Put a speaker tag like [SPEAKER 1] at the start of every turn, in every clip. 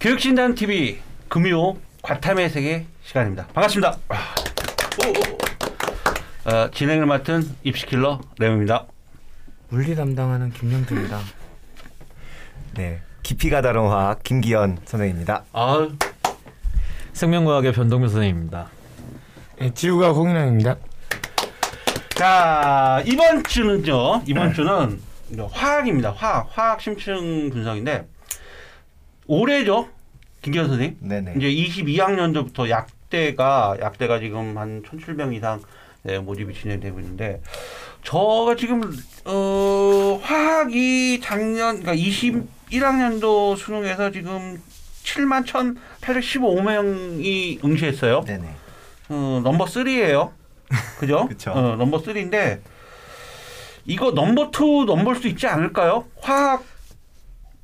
[SPEAKER 1] 교육진단 TV 금요 과탐의 세계 시간입니다. 반갑습니다. 아. 어, 진행을 맡은 입시킬러 레오입니다.
[SPEAKER 2] 물리 담당하는 김영주입니다.
[SPEAKER 3] 네, 깊이가 다른 화학 김기현 선생입니다.
[SPEAKER 1] 아,
[SPEAKER 4] 생명과학의 변동규 선생님입니다.
[SPEAKER 2] 네, 지우가 공인왕입니다.
[SPEAKER 1] 자 이번 주는요. 이번 주는 화학입니다. 화학, 화학 심층 분석인데 올해죠, 김기현 선생님.
[SPEAKER 3] 네네.
[SPEAKER 1] 이제 22학년도부터 약대가 약대가 지금 한 1,700명 이상 네, 모집이 진행되고 있는데 저가 지금 어 화학이 작년 그러니까 21학년도 수능에서 지금 7만 1,815명이 응시했어요.
[SPEAKER 3] 네네.
[SPEAKER 1] 어, 넘버 3예요. 그죠?
[SPEAKER 3] 그쵸.
[SPEAKER 1] 어, 넘버 3인데 이거 넘버 2 넘볼 수 있지 않을까요? 화학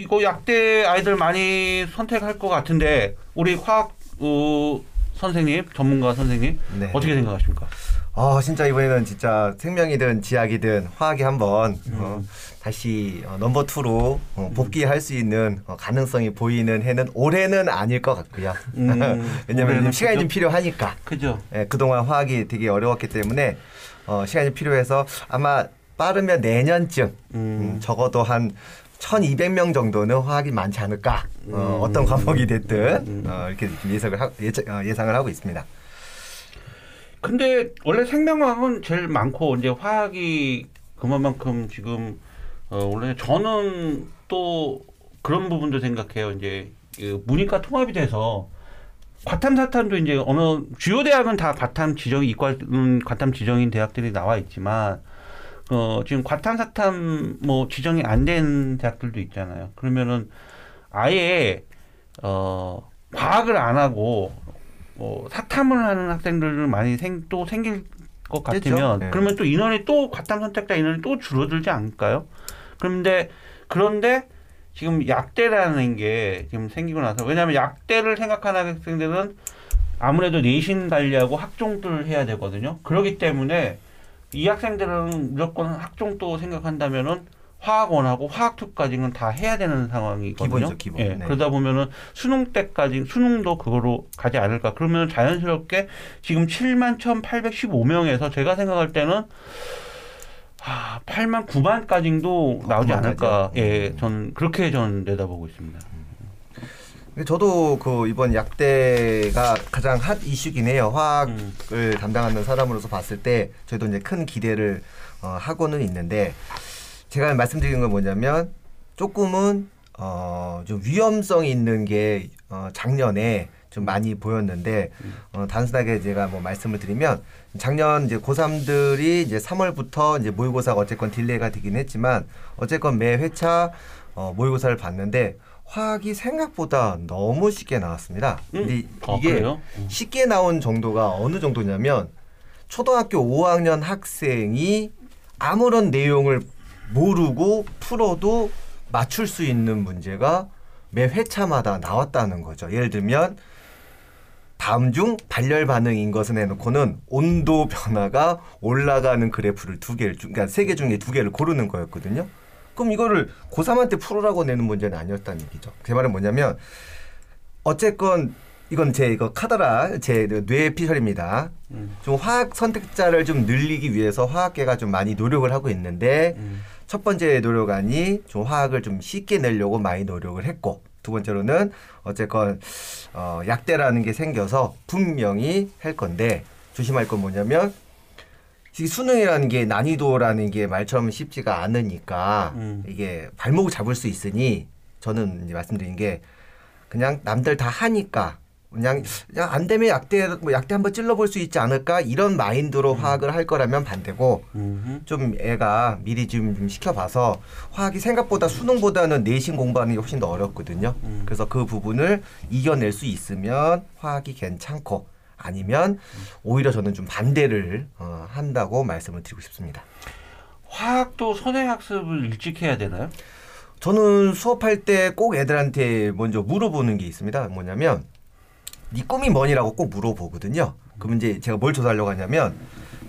[SPEAKER 1] 이거 약대 아이들 많이 선택할 것 같은데 우리 화학 어, 선생님, 전문가 선생님
[SPEAKER 3] 네.
[SPEAKER 1] 어떻게 생각하십니까?
[SPEAKER 3] 아 진짜 이번에는 진짜 생명이든 지학이든 화학이 한번
[SPEAKER 1] 음.
[SPEAKER 3] 어, 다시 어, number two로 어, 복귀할 수 있는 어, 가능성이 보이는 해는 올해는 아닐 것 같고요.
[SPEAKER 1] 음,
[SPEAKER 3] 왜냐면 좀 시간이
[SPEAKER 1] 그죠?
[SPEAKER 3] 좀 필요하니까.
[SPEAKER 1] 그죠?
[SPEAKER 3] 예, 그동안 화학이 되게 어려웠기 때문에 어, 시간이 필요해서 아마 빠르면 내년쯤
[SPEAKER 1] 음.
[SPEAKER 3] 음, 적어도 한 1200명 정도는 화학이 많지 않을까. 어,
[SPEAKER 1] 음.
[SPEAKER 3] 어떤 과목이 됐든
[SPEAKER 1] 음.
[SPEAKER 3] 어, 이렇게 좀 예상을, 하, 어, 예상을 하고 있습니다.
[SPEAKER 1] 근데 원래 생명화학은 제일 많고 이제 화학이 그만큼 지금 어 원래 저는 또 그런 부분도 생각해요. 이제 그 문이과 통합이 돼서 과탐 사탐도 이제 어느 주요 대학은 다 과탐 지정 이과 음, 과탐 지정인 대학들이 나와 있지만 어 지금 과탐 사탐 뭐 지정이 안 된 대학들도 있잖아요. 그러면은 아예 어 과학을 안 하고 어, 사탐을 하는 학생들을 많이 생, 또 생길 것. 같으면
[SPEAKER 3] 네.
[SPEAKER 1] 그러면 또 인원이 또 과탐 선택자 인원이 또 줄어들지 않을까요? 그런데 그런데 지금 약대라는 게 지금 생기고 나서 왜냐하면 약대를 생각하는 학생들은 아무래도 내신 관리하고 학종들을 해야 되거든요. 그렇기 때문에 이 학생들은 무조건 학종도 생각한다면은 화학원하고 화학투까지는 다 해야 되는 상황이거든요.
[SPEAKER 3] 기본이죠, 기본.
[SPEAKER 1] 예,
[SPEAKER 3] 네.
[SPEAKER 1] 그러다 보면은 수능 때까지 수능도 그거로 가지 않을까. 그러면 자연스럽게 지금 7만 1,815명에서 제가 생각할 때는 아, 8만 9만까지도 나오지
[SPEAKER 3] 9만
[SPEAKER 1] 않을까. 예,
[SPEAKER 3] 음.
[SPEAKER 1] 전 그렇게 전 내다보고 있습니다.
[SPEAKER 3] 근데 저도 그 이번 약대가 가장 핫 이슈긴 해요. 화학을
[SPEAKER 1] 음.
[SPEAKER 3] 담당하는 사람으로서 봤을 때 저희도 이제 큰 기대를 어, 하고는 있는데 제가 말씀드리는 건 뭐냐면 조금은 어, 좀 위험성이 있는 게 어, 작년에 좀 많이 보였는데 어, 단순하게 제가 뭐 말씀을 드리면 작년 이제 고3들이 이제 3월부터 이제 모의고사가 어쨌건 delay가 되긴 했지만 어쨌건 매 회차 어, 모의고사를 봤는데 화학이 생각보다 너무 쉽게 나왔습니다.
[SPEAKER 1] 음?
[SPEAKER 3] 근데
[SPEAKER 1] 아,
[SPEAKER 3] 이게?
[SPEAKER 1] 음.
[SPEAKER 3] 쉽게 나온 정도가 어느 정도냐면 초등학교 5학년 학생이 아무런 내용을 모르고 풀어도 맞출 수 있는 문제가 매 회차마다 나왔다는 거죠. 예를 들면 다음 중 발열 반응인 것은 해놓고는 온도 변화가 올라가는 그래프를 두 개를 중- 그러니까 세 개 중에 두 개를 고르는 거였거든요. 그럼 이거를 고3한테 풀으라고 내는 문제는 아니었다는 얘기죠. 제 말은 뭐냐면 어쨌건 이건 제 이거 카더라 제 뇌 피셜입니다.
[SPEAKER 1] 음.
[SPEAKER 3] 좀 화학 선택자를 좀 늘리기 위해서 화학계가 좀 많이 노력을 하고 있는데
[SPEAKER 1] 음.
[SPEAKER 3] 첫 번째 노력안이 좀 화학을 좀 쉽게 내려고 많이 노력을 했고 두 번째로는 어쨌건 어, 약대라는 게 생겨서 분명히 할 건데 조심할 건 뭐냐면 이 수능이라는 게 난이도라는 게 말처럼 쉽지가 않으니까
[SPEAKER 1] 음.
[SPEAKER 3] 이게 발목을 잡을 수 있으니 저는 이제 말씀드린 게 그냥 남들 다 하니까 그냥 그냥 안 되면 약대 뭐 약대 한번 찔러볼 수 있지 않을까 이런 마인드로 화학을 할 거라면 반대고
[SPEAKER 1] 음흠.
[SPEAKER 3] 좀 애가 미리 좀, 좀 시켜봐서 화학이 생각보다 수능보다는 내신 공부하는 게 훨씬 더 어렵거든요.
[SPEAKER 1] 음.
[SPEAKER 3] 그래서 그 부분을 이겨낼 수 있으면 화학이 괜찮고 아니면 오히려 저는 좀 반대를 어, 한다고 말씀을 드리고 싶습니다.
[SPEAKER 1] 화학도 선행학습을 일찍 해야 되나요?
[SPEAKER 3] 저는 수업할 때 꼭 애들한테 먼저 물어보는 게 있습니다. 뭐냐면 네 꿈이 뭐니라고 꼭 물어보거든요. 그럼 이제 제가 뭘 조사하려고 하냐면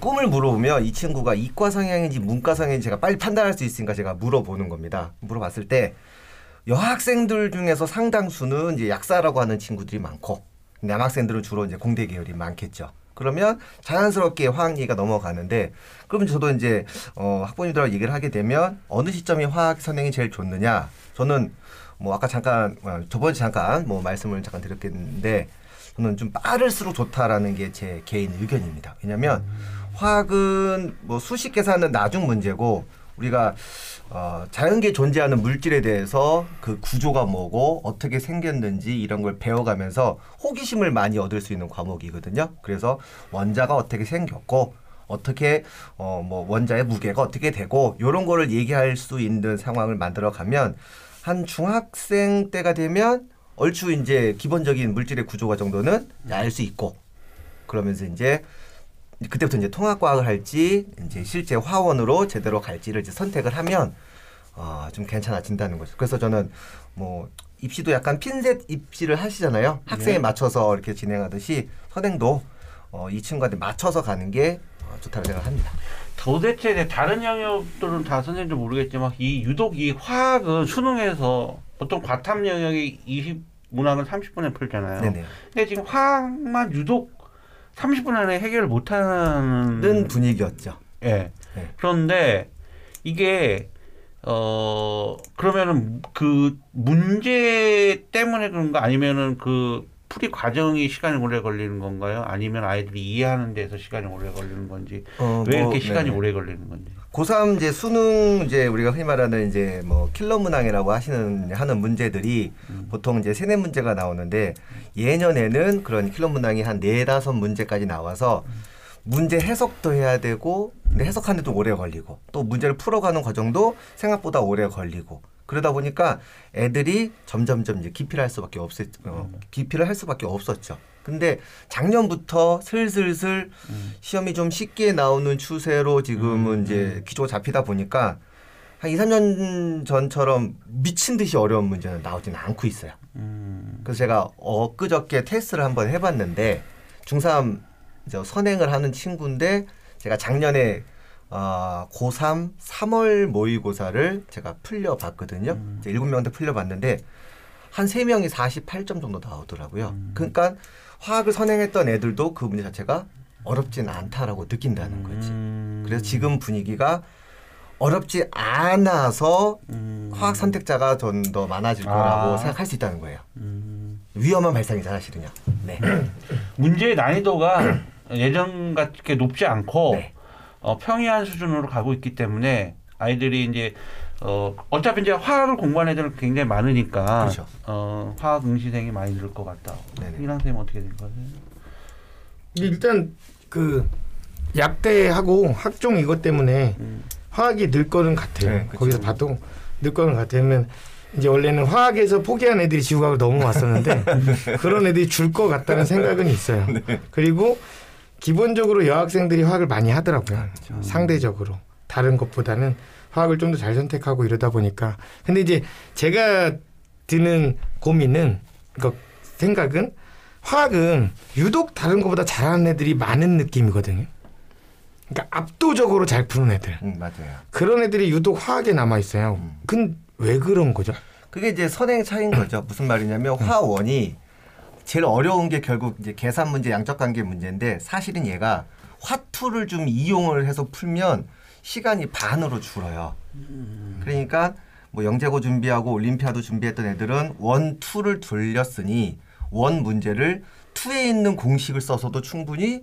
[SPEAKER 3] 꿈을 물어보면 이 친구가 이과 성향인지 문과 성향인지 제가 빨리 판단할 수 있으니까 제가 물어보는 겁니다. 물어봤을 때 여학생들 중에서 상당수는 이제 약사라고 하는 친구들이 많고 남학생들은 주로 이제 공대 계열이 많겠죠. 그러면 자연스럽게 화학 얘기가 넘어가는데 그러면 저도 이제 어 학부모님들하고 얘기를 하게 되면 어느 시점이 화학 선행이 제일 좋느냐 저는 뭐 아까 잠깐 어, 저번에 잠깐 뭐 말씀을 잠깐 드렸겠는데 저는 좀 빠를수록 좋다라는 게 제 개인 의견입니다. 왜냐하면 화학은 뭐 수식 계산은 나중 문제고 우리가 어, 자연계에 존재하는 물질에 대해서 그 구조가 뭐고 어떻게 생겼는지 이런 걸 배워가면서 호기심을 많이 얻을 수 있는 과목이거든요. 그래서 원자가 어떻게 생겼고 어떻게 어 뭐 원자의 무게가 어떻게 되고 이런 거를 얘기할 수 있는 상황을 만들어 가면 한 중학생 때가 되면 얼추 이제 기본적인 물질의 구조가 정도는 알 수 있고 그러면서 이제 그때부터 이제 통합과학을 할지 이제 실제 화원으로 제대로 갈지를 이제 선택을 하면 어, 좀 괜찮아진다는 거죠. 그래서 저는 뭐 입시도 약간 핀셋 입시를 하시잖아요. 학생에
[SPEAKER 1] 네.
[SPEAKER 3] 맞춰서 이렇게 진행하듯이 선행도 어, 이 친구한테 맞춰서 가는 게 어, 좋다고 생각합니다.
[SPEAKER 1] 도대체 다른 영역들은 다 선생님도 모르겠지만 이 유독 이 화학은 수능에서 보통 과탐 영역이 20 문항을 30분에 풀잖아요.
[SPEAKER 3] 네네.
[SPEAKER 1] 근데 지금 화학만 유독 30분 안에 해결을 못하는
[SPEAKER 3] 는 분위기였죠.
[SPEAKER 1] 예.
[SPEAKER 3] 네.
[SPEAKER 1] 그런데 이게 어 그러면은 그 문제 때문에 그런가 아니면은 그 풀이 과정이 시간이 오래 걸리는 건가요? 아니면 아이들이 이해하는 데서 시간이 오래 걸리는 건지
[SPEAKER 3] 어,
[SPEAKER 1] 왜
[SPEAKER 3] 뭐,
[SPEAKER 1] 이렇게 시간이
[SPEAKER 3] 네네.
[SPEAKER 1] 오래 걸리는 건지.
[SPEAKER 3] 고3 이제 수능 이제 우리가 흔히 말하는 이제 뭐 킬러 문항이라고 하시는 하는 문제들이 보통 이제 세네 문제가 나오는데 예년에는 그런 킬러 문항이 한 네다섯 문제까지 나와서 문제 해석도 해야 되고 근데 해석하는데도 오래 걸리고 또 문제를 풀어가는 과정도 생각보다 오래 걸리고 그러다 보니까 애들이 점점점 이제 기피를 할 수밖에 없었 어, 기피를 할 수밖에 없었죠. 근데 작년부터 슬슬슬 시험이 좀 쉽게 나오는 추세로 지금은 이제 기조가 잡히다 보니까 한 2, 3년 전처럼 미친 듯이 어려운 문제는 나오지는 않고 있어요.
[SPEAKER 1] 음.
[SPEAKER 3] 그래서 제가 엊그저께 테스트를 한번 해봤는데 중3 이제 선행을 하는 친구인데 제가 작년에 어, 고3 3월 모의고사를 제가 풀려봤거든요. 이제 7명한테 풀려봤는데 한 3명이 48점 정도 나오더라고요. 그러니까 화학을 선행했던 애들도 그 문제 자체가 어렵진 않다라고 느낀다는 거지.
[SPEAKER 1] 음.
[SPEAKER 3] 그래서 지금 분위기가 어렵지 않아서
[SPEAKER 1] 음.
[SPEAKER 3] 화학 선택자가 좀 더 많아질 거라고
[SPEAKER 1] 아.
[SPEAKER 3] 생각할 수 있다는 거예요.
[SPEAKER 1] 음.
[SPEAKER 3] 위험한 발상이죠 사실은요. 네.
[SPEAKER 1] 문제의 난이도가 예전 같게 높지 않고
[SPEAKER 3] 네.
[SPEAKER 1] 어, 평이한 수준으로 가고 있기 때문에 아이들이 이제 어, 어차피 이제 화학을 공부하는 애들은 굉장히 많으니까
[SPEAKER 3] 그렇죠.
[SPEAKER 1] 어, 화학 응시생이 많이 늘 것 같다.
[SPEAKER 3] 네네.
[SPEAKER 1] 이랑 쌤 어떻게 될 거세요?
[SPEAKER 2] 일단 그 약대하고 학종 이것 때문에
[SPEAKER 1] 음.
[SPEAKER 2] 화학이 늘 거는 같아요.
[SPEAKER 3] 네.
[SPEAKER 2] 거기서 봐도 늘 거는 같으면 이제 원래는 화학에서 포기한 애들이 지구과학을 넘어왔었는데 그런 애들이 줄 것 같다는 생각은 있어요. 그리고 기본적으로 여학생들이 화학을 많이 하더라고요. 상대적으로 다른 것보다는 화학을 좀 더 잘 선택하고 이러다 보니까 근데 이제 제가 드는 고민은 그 생각은 화학은 유독 다른 것보다 잘하는 애들이 많은 느낌이거든요. 그러니까 압도적으로 잘 푸는 애들.
[SPEAKER 3] 음, 맞아요.
[SPEAKER 2] 그런 애들이 유독 화학에 남아 있어요.
[SPEAKER 3] 음.
[SPEAKER 2] 근왜 그런 거죠?
[SPEAKER 3] 그게 이제 선행 차이인 거죠. 무슨 말이냐면 화원이 제일 어려운 게 결국 이제 계산 문제, 양적 관계 문제인데 사실은 얘가 화투를 좀 이용을 해서 풀면 시간이 반으로 줄어요. 그러니까 뭐 영재고 준비하고 올림피아도 준비했던 애들은 원, 투를 돌렸으니 원 문제를 투에 있는 공식을 써서도 충분히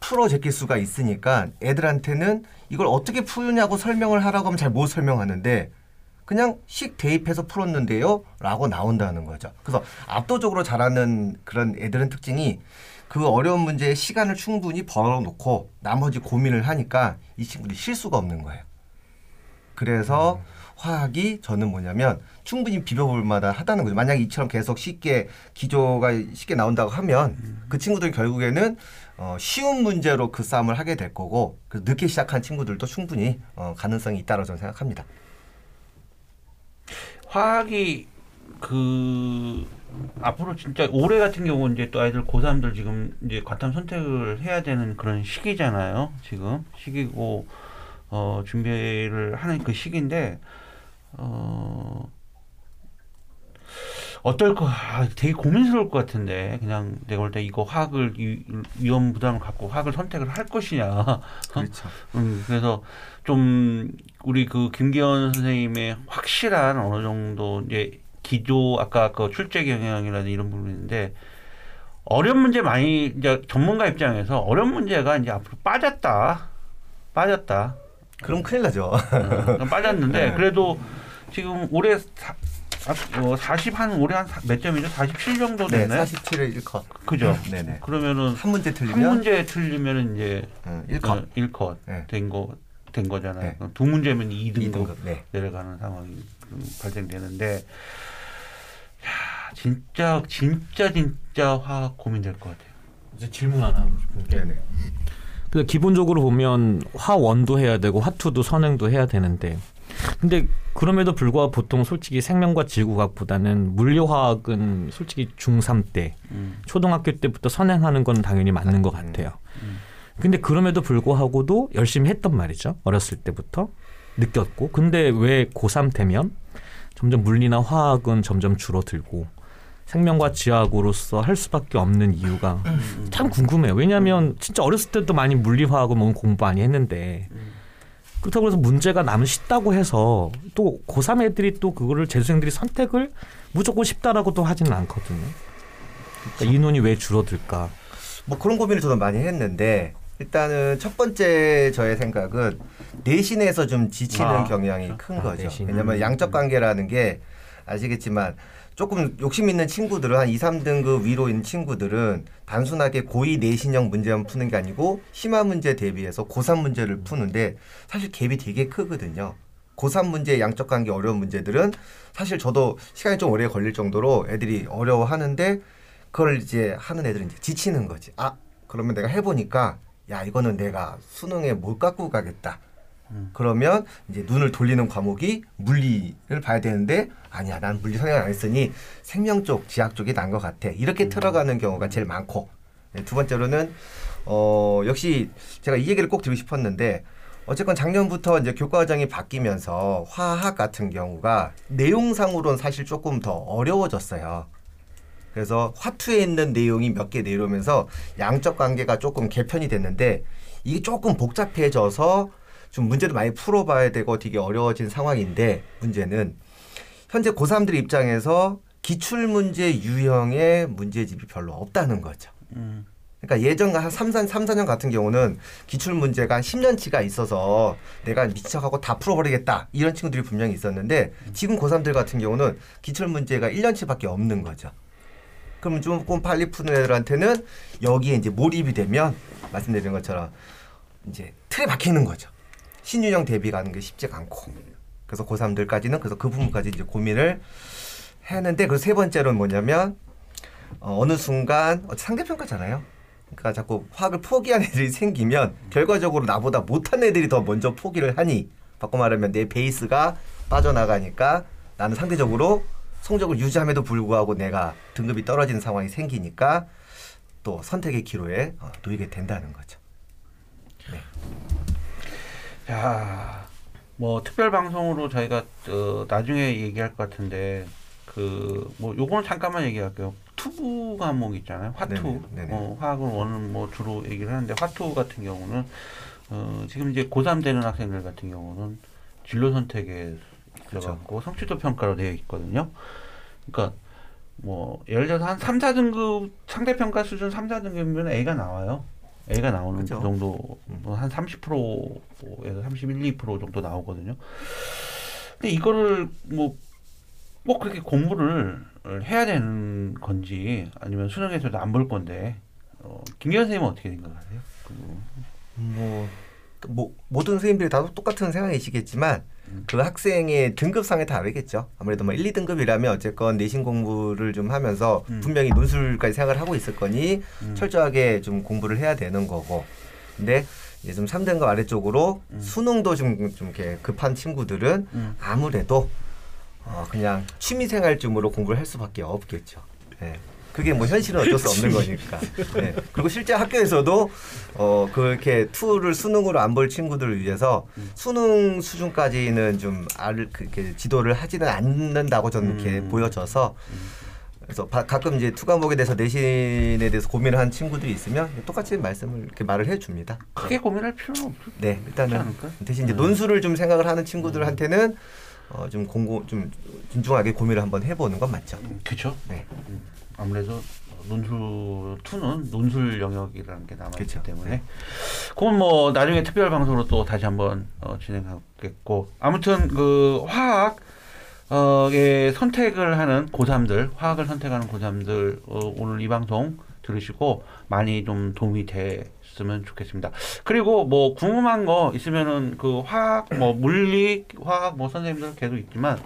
[SPEAKER 3] 풀어 제낄 수가 있으니까 애들한테는 이걸 어떻게 푸느냐고 설명을 하라고 하면 잘 못 설명하는데 그냥 식 대입해서 풀었는데요 라고 나온다는 거죠. 그래서 압도적으로 잘하는 그런 애들은 특징이 그 어려운 문제에 시간을 충분히 벌어놓고 나머지 고민을 하니까 이 친구들이 실수가 없는 거예요. 그래서 화학이 저는 뭐냐면 충분히 비벼볼 만한 하다는 거죠. 만약에 이처럼 계속 쉽게 기조가 쉽게 나온다고 하면 그 친구들 결국에는 어, 쉬운 문제로 그 싸움을 하게 될 거고 그 늦게 시작한 친구들도 충분히 어, 가능성이 있다고 저는 생각합니다.
[SPEAKER 1] 화학이 그 앞으로 진짜 올해 같은 경우 이제 또 아이들 고3들 지금 이제 과탐 선택을 해야 되는 그런 시기잖아요. 지금 시기고 어 준비를 하는 그 시기인데 어 어떨까 아, 되게 고민스러울 것 같은데 그냥 내가 볼 때 이거 화학을 위, 위험 부담을 갖고 화학을 선택을 할 것이냐
[SPEAKER 3] 그렇죠.
[SPEAKER 1] 음, 그래서 좀 우리 그 김기현 선생님의 확실한 어느 정도 이제 기조 아까 그 출제 경향이라든 이런 부분이 있는데 어려운 문제 많이 이제 전문가 입장에서 어려운 문제가 이제 앞으로 빠졌다 빠졌다
[SPEAKER 3] 그럼 큰일 나죠.
[SPEAKER 1] 어, 빠졌는데
[SPEAKER 3] 네.
[SPEAKER 1] 그래도 지금 올해 사, 어, 40한 올해 한 몇 점이죠? 47 정도
[SPEAKER 3] 네,
[SPEAKER 1] 됐네.
[SPEAKER 3] 47을 1컷.
[SPEAKER 1] 그죠?
[SPEAKER 3] 네네.
[SPEAKER 1] 그러면은
[SPEAKER 3] 한 문제
[SPEAKER 1] 한
[SPEAKER 3] 틀리면
[SPEAKER 1] 문제 틀리면은 이제
[SPEAKER 3] 응, 1컷.
[SPEAKER 1] 1컷
[SPEAKER 3] 네.
[SPEAKER 1] 된 거 된 거잖아요.
[SPEAKER 3] 네.
[SPEAKER 1] 두 문제면 2등급
[SPEAKER 3] 2등급. 네.
[SPEAKER 1] 내려가는 상황이 좀 발생되는데 야, 진짜 진짜 진짜 화학 고민될 것 같아요.
[SPEAKER 4] 이제 질문 하나 게
[SPEAKER 3] 네네.
[SPEAKER 4] 근데 기본적으로 보면 화원도 해야 되고 화투도 선행도 해야 되는데 근데 그럼에도 불구하고 보통 솔직히 생명과 지구과학보다는 물리화학은 솔직히 중3 때
[SPEAKER 1] 음.
[SPEAKER 4] 초등학교 때부터 선행하는 건 당연히 맞는 것 같아요.
[SPEAKER 1] 음.
[SPEAKER 4] 근데 그럼에도 불구하고도 열심히 했단 말이죠. 어렸을 때부터 느꼈고. 근데 왜 고3 되면 점점 물리나 화학은 점점 줄어들고 생명과 지학으로서 할 수밖에 없는 이유가 참 궁금해요. 왜냐하면 진짜 어렸을 때도 많이 물리화학을 뭐 공부 많이 했는데 그렇다고 해서 문제가 나면 쉽다고 해서 또 고3 애들이 또 그거를 재수생들이 선택을 무조건 쉽다라고 또 하지는 않거든요. 그러니까 인원이 왜 줄어들까?
[SPEAKER 3] 뭐 그런 고민을 저도 많이 했는데 일단은 첫 번째 저의 생각은 내신에서 좀 지치는
[SPEAKER 1] 아,
[SPEAKER 3] 경향이
[SPEAKER 1] 그렇죠.
[SPEAKER 3] 큰
[SPEAKER 4] 아,
[SPEAKER 3] 거죠.
[SPEAKER 4] 내신.
[SPEAKER 3] 왜냐면
[SPEAKER 4] 음.
[SPEAKER 3] 양적 관계라는 게 아시겠지만 조금 욕심 있는 친구들은 한 2, 3등급 위로 있는 친구들은 단순하게 고2 내신형 문제만 푸는 게 아니고 심화 문제 대비해서 고3 문제를 푸는데 사실 갭이 되게 크거든요. 고3 문제 양적 관계 어려운 문제들은 사실 저도 시간이 좀 오래 걸릴 정도로 애들이 어려워하는데 그걸 이제 하는 애들은 이제 지치는 거지. 아, 그러면 내가 해보니까 야, 이거는 내가 수능에 못 갖고 가겠다. 그러면 이제 눈을 돌리는 과목이 물리를 봐야 되는데 아니야, 난 물리 성향 안 했으니 생명 쪽, 지학 쪽이 난 것 같아. 이렇게 틀어가는 경우가 제일 많고 네, 두 번째로는 어 역시 제가 이 얘기를 꼭 드리고 싶었는데 어쨌건 작년부터 이제 교과과정이 바뀌면서 화학 같은 경우가 내용상으로는 사실 조금 더 어려워졌어요. 그래서 화투에 있는 내용이 몇 개 내려오면서 양적 관계가 조금 개편이 됐는데 이게 조금 복잡해져서 좀 문제도 많이 풀어봐야 되고 되게 어려워진 상황인데 문제는 현재 고3들 입장에서 기출문제 유형의 문제집이 별로 없다는 거죠.
[SPEAKER 1] 음.
[SPEAKER 3] 그러니까 예전 한 3, 4, 3, 4년 같은 경우는 기출문제가 한 10년치가 있어서 내가 미쳐가고 다 풀어버리겠다 이런 친구들이 분명히 있었는데 지금 고3들 같은 경우는 기출문제가 1년치밖에 없는 거죠. 그럼 조금 빨리 푸는 애들한테는 여기에 이제 몰입이 되면 말씀드린 것처럼 이제 틀에 박히는 거죠. 신유형 대비 가는 게 쉽지가 않고. 그래서 고3들까지는 그래서 그 부분까지 이제 고민을 했는데 그 세 번째로는 뭐냐면 어, 어느 순간 어, 상대평가잖아요. 그러니까 자꾸 화학을 포기한 애들이 생기면 결과적으로 나보다 못한 애들이 더 먼저 포기를 하니 바꿔 말하면 내 베이스가 빠져나가니까 나는 상대적으로 성적을 유지함에도 불구하고 내가 등급이 떨어지는 상황이 생기니까 또 선택의 기로에 어, 놓이게 된다는 거죠. 네.
[SPEAKER 1] 야, 뭐 특별 방송으로 저희가 어, 나중에 얘기할 것 같은데 그 뭐 요거는 잠깐만 얘기할게요. 투부 과목 있잖아요. 화투.
[SPEAKER 3] 네네, 네네.
[SPEAKER 1] 어, 화학을 원은 뭐 주로 얘기를 하는데 화투 같은 경우는 어, 지금 이제 고3 되는 학생들 같은 경우는 진로 선택에 들어갔고 성취도 평가로 되어 있거든요. 그러니까 뭐 예를 들어서 한 3, 4등급 상대 평가 수준 3, 4등급이면 A가 나와요. A가 나오는.
[SPEAKER 3] 그
[SPEAKER 1] 정도 뭐한 30%에서 31, 2% 정도 나오거든요. 근데 이거를 뭐 꼭 그렇게 공부를 해야 되는 건지 아니면 수능에서도 안 볼 건데 어, 김기현 선생님은 어떻게 생각하세요? 그,
[SPEAKER 3] 뭐, 뭐 모든 선생님들이 다 똑같은 생각이시겠지만
[SPEAKER 1] 음.
[SPEAKER 3] 그 학생의 등급상에 다르겠죠. 아무래도 뭐 1, 2등급이라면 어쨌건 내신 공부를 좀 하면서
[SPEAKER 1] 음.
[SPEAKER 3] 분명히 논술까지 생각을 하고 있을 거니
[SPEAKER 1] 음.
[SPEAKER 3] 철저하게 좀 공부를 해야 되는 거고. 근데 이제 좀 3등급 아래쪽으로
[SPEAKER 1] 음.
[SPEAKER 3] 수능도 좀, 좀 이렇게 급한 친구들은
[SPEAKER 1] 음.
[SPEAKER 3] 아무래도 어, 그냥 취미생활쯤으로 공부를 할 수밖에 없겠죠. 예. 그게 뭐 현실은 어쩔 수 없는 거니까. 예. 그리고 실제 학교에서도 어 그렇게 two를 수능으로 안 볼 친구들을 위해서
[SPEAKER 1] 음.
[SPEAKER 3] 수능 수준까지는 좀 알을 그렇게 지도를 하지는 않는다고 저는 이렇게
[SPEAKER 1] 음.
[SPEAKER 3] 보여져서 그래서 바- 가끔 이제 two 과목에 대해서 내신에 대해서 고민을 한 친구들이 있으면 똑같이 말씀을 이렇게 말을 해줍니다.
[SPEAKER 1] 크게 고민할 필요는 없죠.
[SPEAKER 3] 네, 일단은? 대신 이제
[SPEAKER 1] 음.
[SPEAKER 3] 논술을 좀 생각을 하는 친구들한테는 어, 좀 공고 좀 진중하게 고민을 한번 해보는 건 맞죠.
[SPEAKER 1] 그렇죠.
[SPEAKER 3] 네.
[SPEAKER 1] 아무래도 논술 투는 논술 영역이라는 게 남아 있기
[SPEAKER 3] 그쵸.
[SPEAKER 1] 때문에 그건 뭐 나중에 특별 방송으로 또 다시 한번 어, 진행하겠고 아무튼 그 화학 어의 선택을 하는 고3들 화학을 선택하는 고3들 어, 오늘 이 방송 들으시고 많이 좀 도움이 됐으면 좋겠습니다. 그리고 뭐 궁금한 거 있으면은 그 화학 뭐 물리 화학 뭐 선생님들 계속 있지만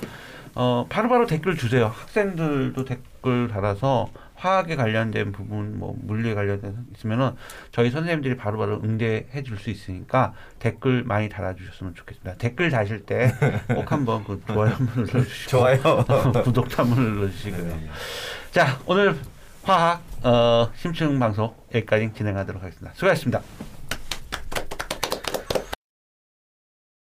[SPEAKER 1] 어 바로바로 댓글 주세요. 학생들도 댓글 달아서 화학에 관련된 부분, 뭐 물리에 관련된 있으면은 저희 선생님들이 바로바로 응대해 줄 수 있으니까 댓글 많이 달아주셨으면 좋겠습니다. 댓글 다실 때 꼭 한번 그 좋아요 한번 눌러주시고
[SPEAKER 3] 좋아요.
[SPEAKER 1] 구독도 한번 눌러주시고요. 자 오늘 화학 어, 심층 방송 여기까지 진행하도록 하겠습니다. 수고하셨습니다.